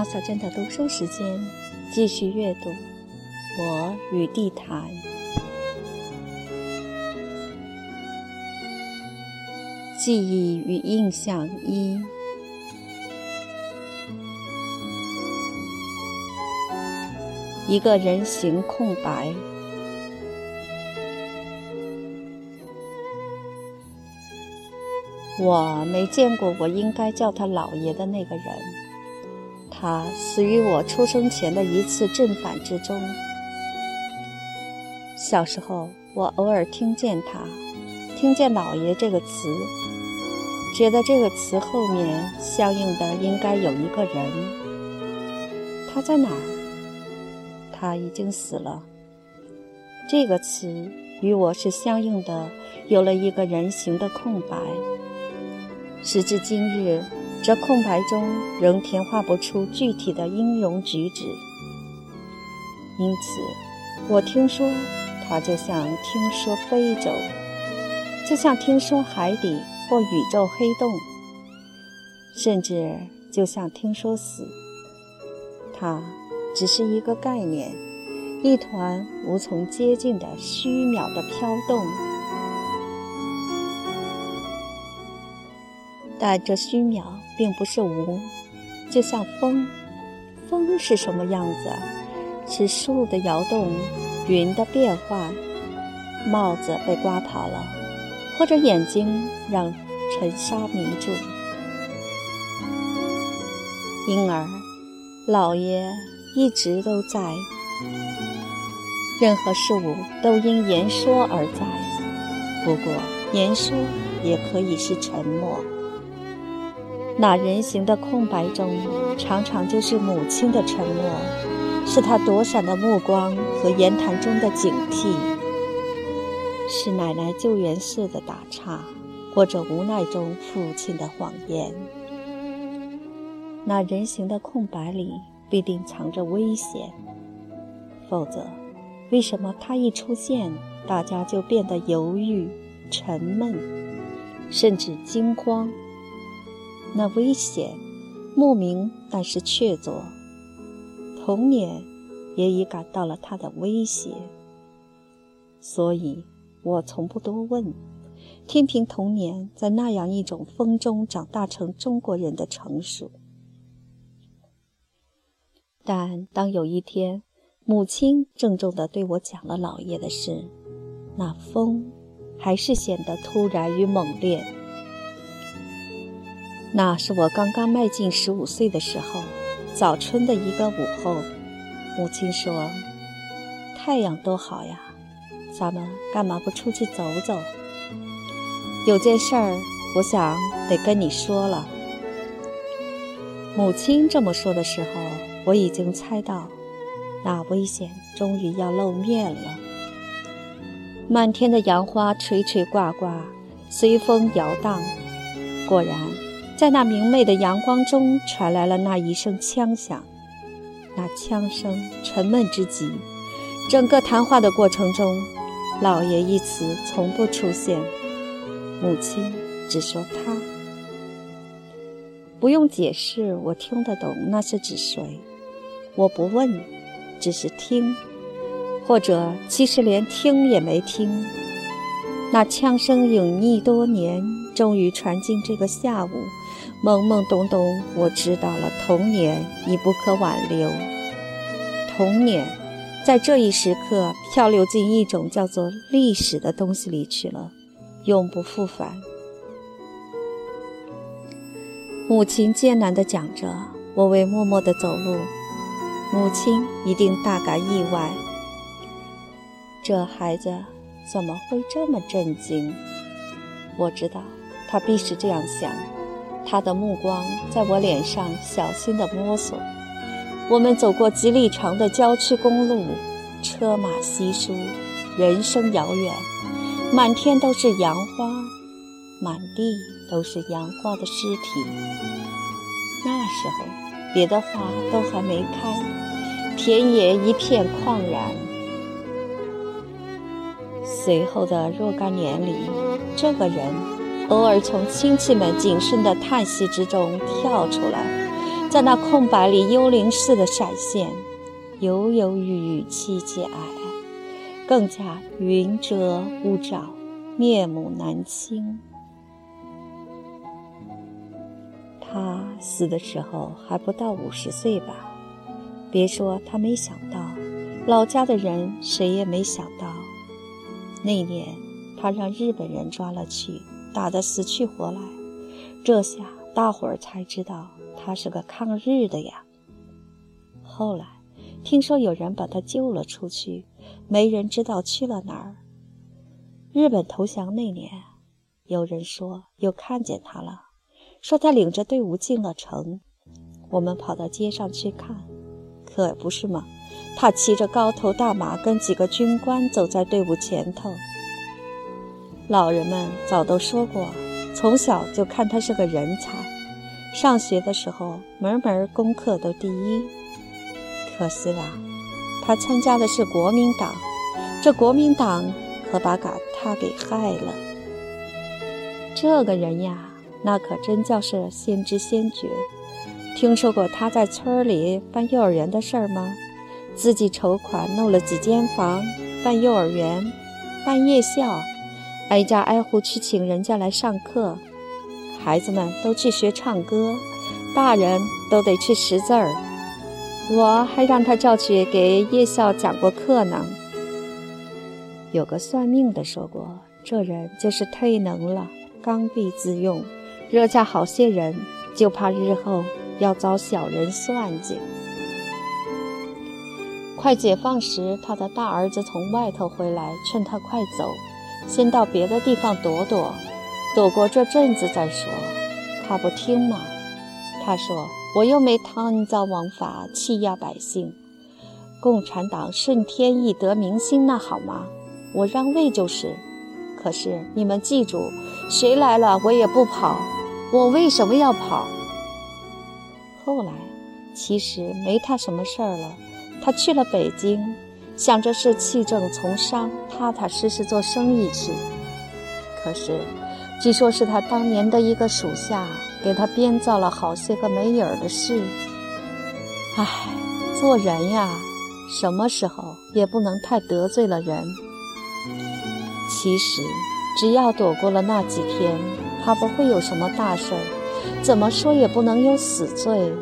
马小娟的读书时间，继续阅读《我与地坛》。记忆与印象一，一个人形空白。我没见过我应该叫他老爷的那个人，他死于我出生前的一次正反之中。小时候，我偶尔听见他，听见“老爷”这个词。觉得这个词后面相应的应该有一个人，他在哪儿？他已经死了。这个词与我是相应的，有了一个人形的空白。时至今日，这空白中仍填画不出具体的音容举止。因此，我听说它就像听说非洲，就像听说海底。或宇宙黑洞，甚至就像听说死，它只是一个概念，一团无从接近的虚渺的飘动。但这虚渺并不是无，就像风，风是什么样子？是树的摇动，云的变化，帽子被刮跑了。或者眼睛让尘沙迷住，因而老爷一直都在。任何事物都因言说而在，不过言说也可以是沉默。那人形的空白中，常常就是母亲的沉默，是她躲闪的目光和言谈中的警惕。是奶奶救援似的打岔，或者无奈中父亲的谎言。那人形的空白里必定藏着危险，否则，为什么他一出现，大家就变得犹豫、沉闷，甚至惊慌？那危险，莫名但是确凿。童年也已感到了它的威胁，所以。我从不多问，听凭童年在那样一种风中长大成中国人的成熟。但当有一天，母亲郑重地对我讲了老爷的事，那风还是显得突然与猛烈。那是我刚刚迈进十五岁的时候，早春的一个午后，母亲说：“太阳多好呀。”咱们干嘛不出去走走？有件事儿，我想得跟你说了。母亲这么说的时候，我已经猜到，那危险终于要露面了。满天的杨花垂垂挂挂，随风摇荡。果然，在那明媚的阳光中，传来了那一声枪响。那枪声沉闷之极，整个谈话的过程中。老爷一词从不出现，母亲只说他，不用解释，我听得懂那是指谁。我不问，只是听，或者其实连听也没听。那枪声隐匿多年，终于传进这个下午，懵懵懂懂，我知道了，童年已不可挽留，童年。在这一时刻，漂流进一种叫做历史的东西里去了，永不复返。母亲艰难地讲着，我为默默地走路。母亲一定大感意外，这孩子怎么会这么震惊？我知道，他必是这样想。他的目光在我脸上小心地摸索。我们走过几里长的郊区公路，车马稀疏，人声遥远，满天都是杨花，满地都是杨花的尸体。那时候，别的花都还没开，田野一片旷然。随后的若干年里，这个人偶尔从亲戚们谨慎的叹息之中跳出来。在那空白里幽灵似的闪现，犹犹豫豫，凄凄哀哀，更加云遮雾罩，面目难清。他死的时候还不到五十岁吧？别说他没想到，老家的人谁也没想到。那年他让日本人抓了去，打得死去活来。这下大伙儿才知道他是个抗日的呀。后来听说有人把他救了出去，没人知道去了哪儿。日本投降那年，有人说又看见他了。说他领着队伍进了城，我们跑到街上去看，可不是吗？他骑着高头大马，跟几个军官走在队伍前头。老人们早都说过，从小就看他是个人才，上学的时候门门功课都第一。可惜了，他参加的是国民党，这国民党可把嘎他给害了。这个人呀。那可真叫是先知先觉。听说过他在村里办幼儿园的事儿吗？自己筹款弄了几间房，办幼儿园，办夜校，挨家挨户去请人家来上课，孩子们都去学唱歌，大人都得去识字儿。我还让他叫去给夜校讲过课呢。有个算命的说过，这人就是忒能了，刚愎自用。惹下好些人，就怕日后要遭小人算计。快解放时，他的大儿子从外头回来，劝他快走，先到别的地方躲躲，躲过这阵子再说。他不听嘛，他说：“我又没贪赃枉法，欺压百姓。共产党顺天意得民心，那好吗？我让位就是。可是你们记住，谁来了我也不跑。”我为什么要跑？后来，其实没他什么事儿了。他去了北京，想着是弃政从商，踏踏实实做生意去。可是，据说是他当年的一个属下给他编造了好些个没影儿的事。唉，做人呀，什么时候也不能太得罪了人。其实，只要躲过了那几天。他不会有什么大事儿，怎么说也不能有死罪。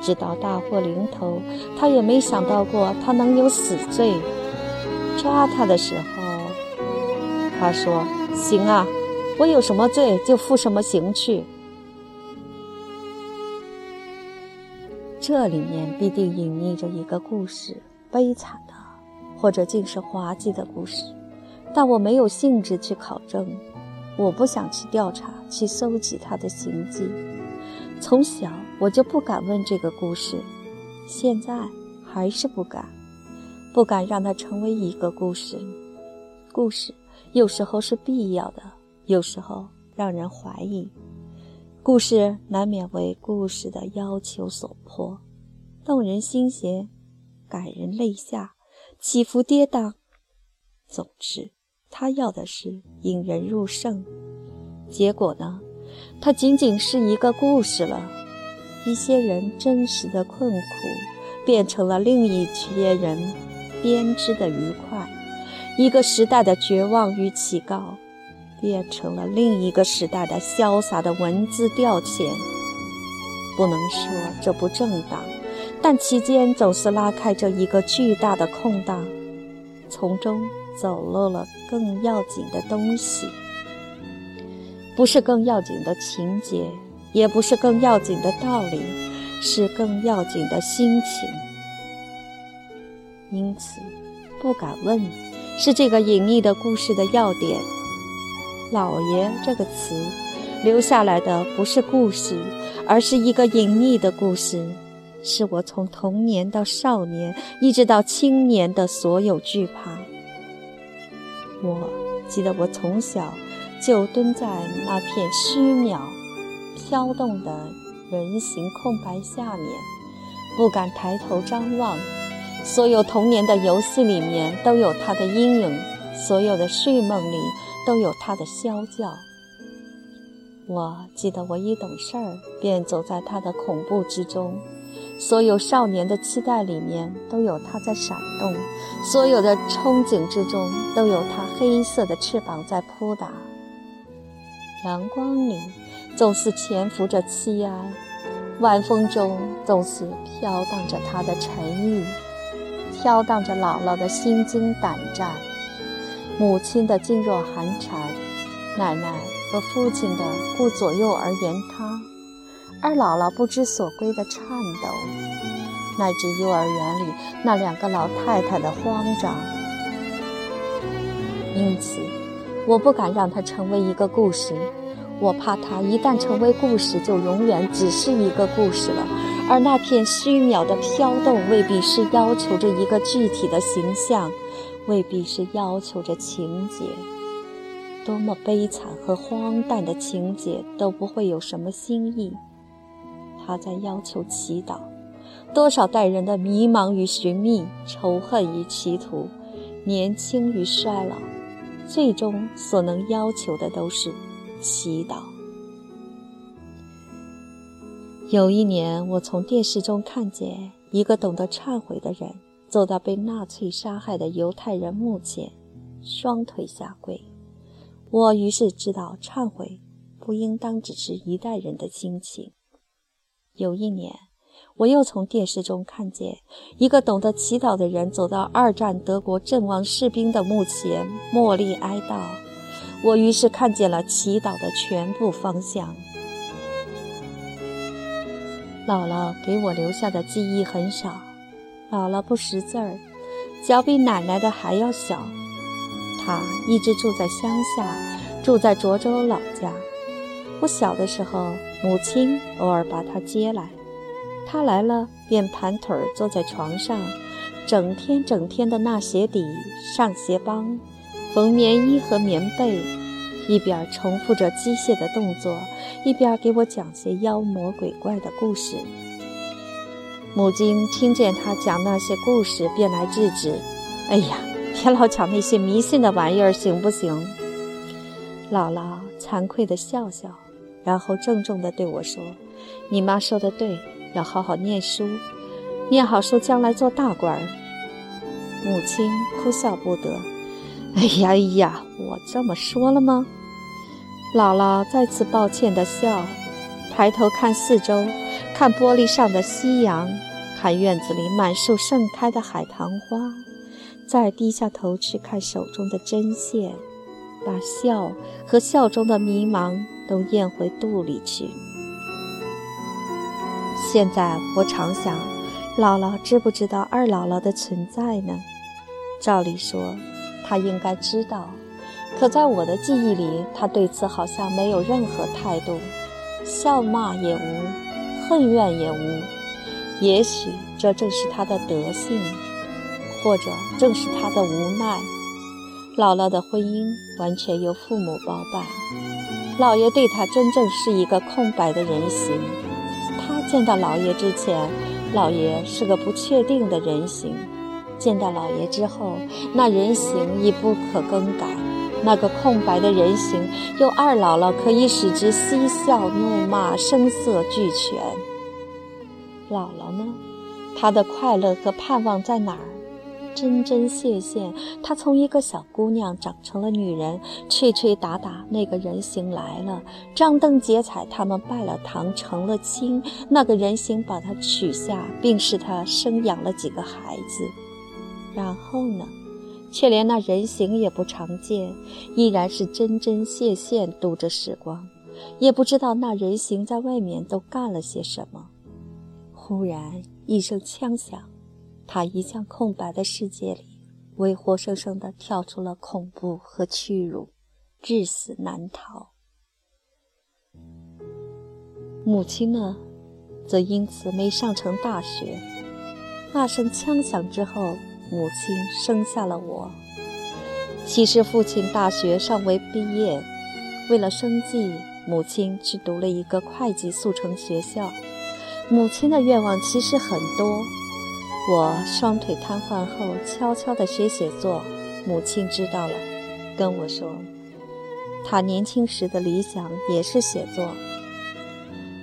直到大祸临头，他也没想到过他能有死罪。抓他的时候，他说：“行啊，我有什么罪就负什么刑去。”这里面必定隐匿着一个故事，悲惨的，或者竟是滑稽的故事，但我没有兴致去考证。我不想去调查，去搜集他的行迹。从小我就不敢问这个故事，现在还是不敢，不敢让它成为一个故事。故事有时候是必要的，有时候让人怀疑。故事难免为故事的要求所迫，动人心弦，感人泪下，起伏跌宕。总之。他要的是引人入胜，结果呢？它仅仅是一个故事了。一些人真实的困苦，变成了另一些人编织的愉快；一个时代的绝望与乞告，变成了另一个时代的潇洒的文字调遣。不能说这不正当，但其间总是拉开着一个巨大的空档，从中。走漏了更要紧的东西，不是更要紧的情节，也不是更要紧的道理，是更要紧的心情。因此，不敢问，是这个隐秘的故事的要点。老爷这个词，留下来的不是故事，而是一个隐秘的故事，是我从童年到少年，一直到青年的所有惧怕。我记得我从小就蹲在那片虚渺、飘动的人形空白下面，不敢抬头张望。所有童年的游戏里面都有他的阴影，所有的睡梦里都有他的啸叫。我记得我一懂事儿，便走在他的恐怖之中。所有少年的期待里面都有他在闪动，所有的憧憬之中都有他黑色的翅膀在扑打。阳光里总是潜伏着凄哀，晚风中总是飘荡着他的沉郁，飘荡着姥姥的心惊胆战，母亲的噤若寒蝉，奶奶和父亲的顾左右而言他。而姥姥不知所归的颤抖，乃至幼儿园里那两个老太太的慌张。因此，我不敢让它成为一个故事，我怕它一旦成为故事，就永远只是一个故事了。而那片虚渺的飘动，未必是要求着一个具体的形象，未必是要求着情节。多么悲惨和荒诞的情节，都不会有什么新意。他在要求祈祷，多少代人的迷茫与寻觅，仇恨与歧途，年轻与衰老，最终所能要求的都是祈祷。有一年，我从电视中看见一个懂得忏悔的人走到被纳粹杀害的犹太人墓前，双腿下跪。我于是知道，忏悔不应当只是一代人的心情。有一年，我又从电视中看见一个懂得祈祷的人走到二战德国阵亡士兵的墓前，默立哀悼。我于是看见了祈祷的全部方向。姥姥给我留下的记忆很少，姥姥不识字儿，脚比奶奶的还要小。她一直住在乡下，住在涿州老家。我小的时候，母亲偶尔把她接来，她来了便盘腿坐在床上，整天整天的纳鞋底、上鞋帮、缝棉衣和棉被，一边重复着机械的动作，一边给我讲些妖魔鬼怪的故事。母亲听见他讲那些故事，便来制止：“哎呀，别老讲那些迷信的玩意儿，行不行？”姥姥惭愧地笑笑。然后郑重地对我说：“你妈说的对，要好好念书，念好书，将来做大官。”母亲哭笑不得：“哎 呀哎呀，我这么说了吗？”姥姥再次抱歉地笑，抬头看四周，看玻璃上的夕阳，看院子里满树盛开的海棠花，再低下头去看手中的针线，把笑和笑中的迷茫。都咽回肚里去。现在我常想，姥姥知不知道二姥姥的存在呢？照理说，他应该知道，可在我的记忆里，他对此好像没有任何态度，笑骂也无，恨怨也无。也许这正是他的德性，或者正是他的无奈。姥姥的婚姻完全由父母包办。姥爷对他真正是一个空白的人形。他见到姥爷之前，姥爷是个不确定的人形；见到老爷之后，那人形已不可更改。那个空白的人形，有二姥姥可以使之嬉笑怒骂，声色俱全。姥姥呢？她的快乐和盼望在哪儿？针针线线，她从一个小姑娘长成了女人，吹吹打打，那个人形来了；张灯结彩，他们拜了堂，成了亲，那个人形把她取下，并使她生养了几个孩子。然后呢，却连那人形也不常见，依然是针针线线度着时光，也不知道那人形在外面都干了些什么。忽然一声枪响。他一向空白的世界里，为活生生的跳出了恐怖和屈辱，至死难逃。母亲呢，则因此没上成大学。那声枪响之后，母亲生下了我。其实父亲大学尚未毕业，为了生计，母亲去读了一个会计速成学校。母亲的愿望其实很多。我双腿瘫痪后，悄悄地学写作。母亲知道了，跟我说：“她年轻时的理想也是写作。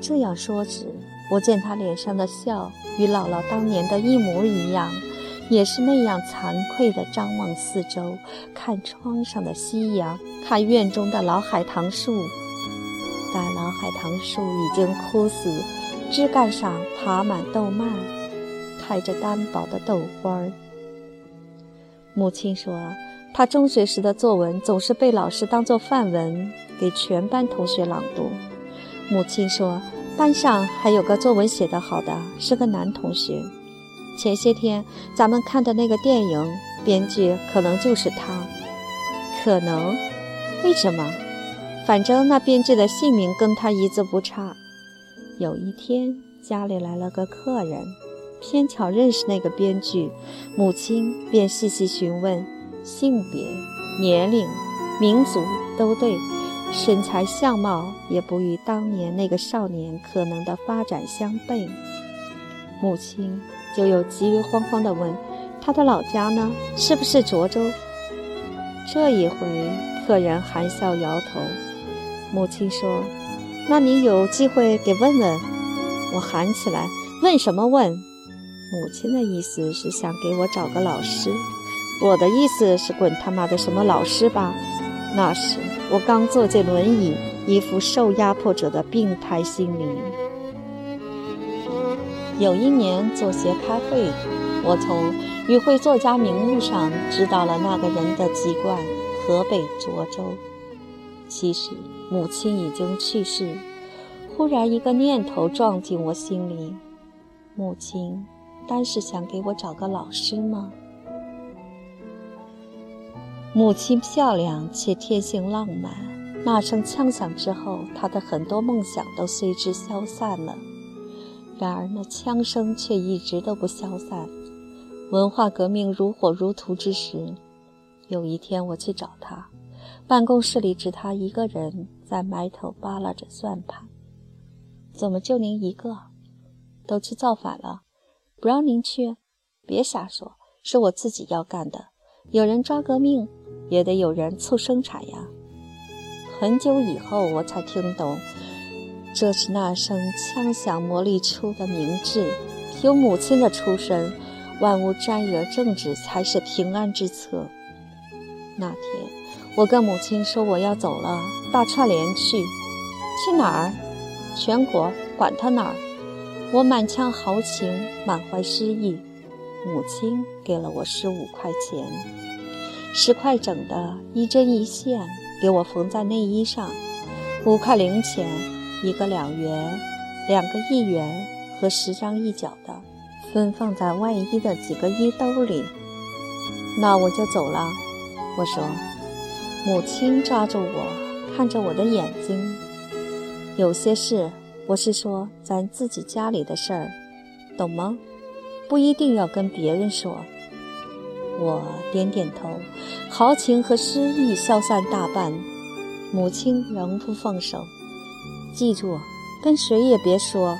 这样说时，我见她脸上的笑与姥姥当年的一模一样，也是那样惭愧地张望四周，看窗上的夕阳，看院中的老海棠树。但老海棠树已经枯死，枝干上爬满豆蔓，开着单薄的豆花儿。母亲说，她中学时的作文总是被老师当作范文给全班同学朗读。母亲说，班上还有个作文写得好的，是个男同学。前些天咱们看的那个电影，编剧可能就是他。可能？为什么？反正那编剧的姓名跟他一字不差。有一天家里来了个客人，偏巧认识那个编剧，母亲便细细询问，性别、年龄、民族都对，身材相貌也不与当年那个少年可能的发展相悖。母亲就又急于慌慌地问：“他的老家呢？是不是涿州？”这一回客人含笑摇头。母亲说：“那你有机会给问问。”我喊起来：“问什么问？”母亲的意思是想给我找个老师，我的意思是滚他妈的什么老师吧。那时我刚坐进轮椅，一副受压迫者的病态心理。有一年作协开会，我从与会作家名录上知道了那个人的籍贯——河北涿州。其实母亲已经去世，忽然一个念头撞进我心里：母亲单是想给我找个老师吗？母亲漂亮且天性浪漫，那声枪响之后，她的很多梦想都随之消散了。然而那枪声却一直都不消散。文化革命如火如荼之时，有一天我去找他。办公室里只他一个人在埋头扒拉着算盘。怎么就您一个？都去造反了？不让您去？别瞎说，是我自己要干的。有人抓革命，也得有人促生产呀。很久以后我才听懂，这是那声枪响磨砺出的明智。有母亲的出身，万物沾惹政治才是平安之策。那天。我跟母亲说我要走了，到串联去，去哪儿？全国，管他哪儿！我满腔豪情，满怀诗意。母亲给了我十五块钱，十块整的，一针一线，给我缝在内衣上；五块零钱，一个两元，两个一元和十张一角的，分放在外衣的几个衣兜里。那我就走了，我说。母亲抓住我，看着我的眼睛。有些事，我是说咱自己家里的事儿，懂吗？不一定要跟别人说。我点点头，豪情和诗意消散大半。母亲仍不放手。记住，跟谁也别说，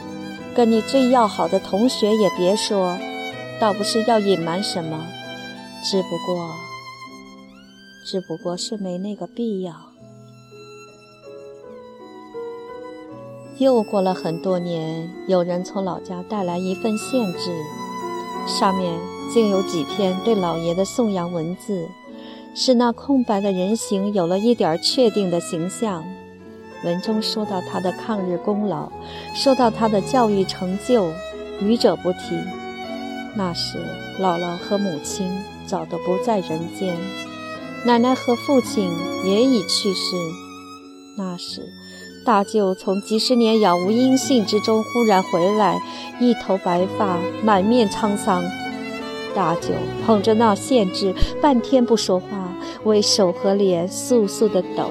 跟你最要好的同学也别说。倒不是要隐瞒什么，只不过……只不过是没那个必要。又过了很多年，有人从老家带来一份县志，上面竟有几篇对老爷的颂扬文字，使那空白的人形有了一点确定的形象。文中说到他的抗日功劳，说到他的教育成就，愚者不提。那时姥姥和母亲早都不在人间。奶奶和父亲也已去世。那时，大舅从几十年杳无音信之中忽然回来，一头白发，满面沧桑。大舅捧着那县志，半天不说话，为手和脸簌簌地抖。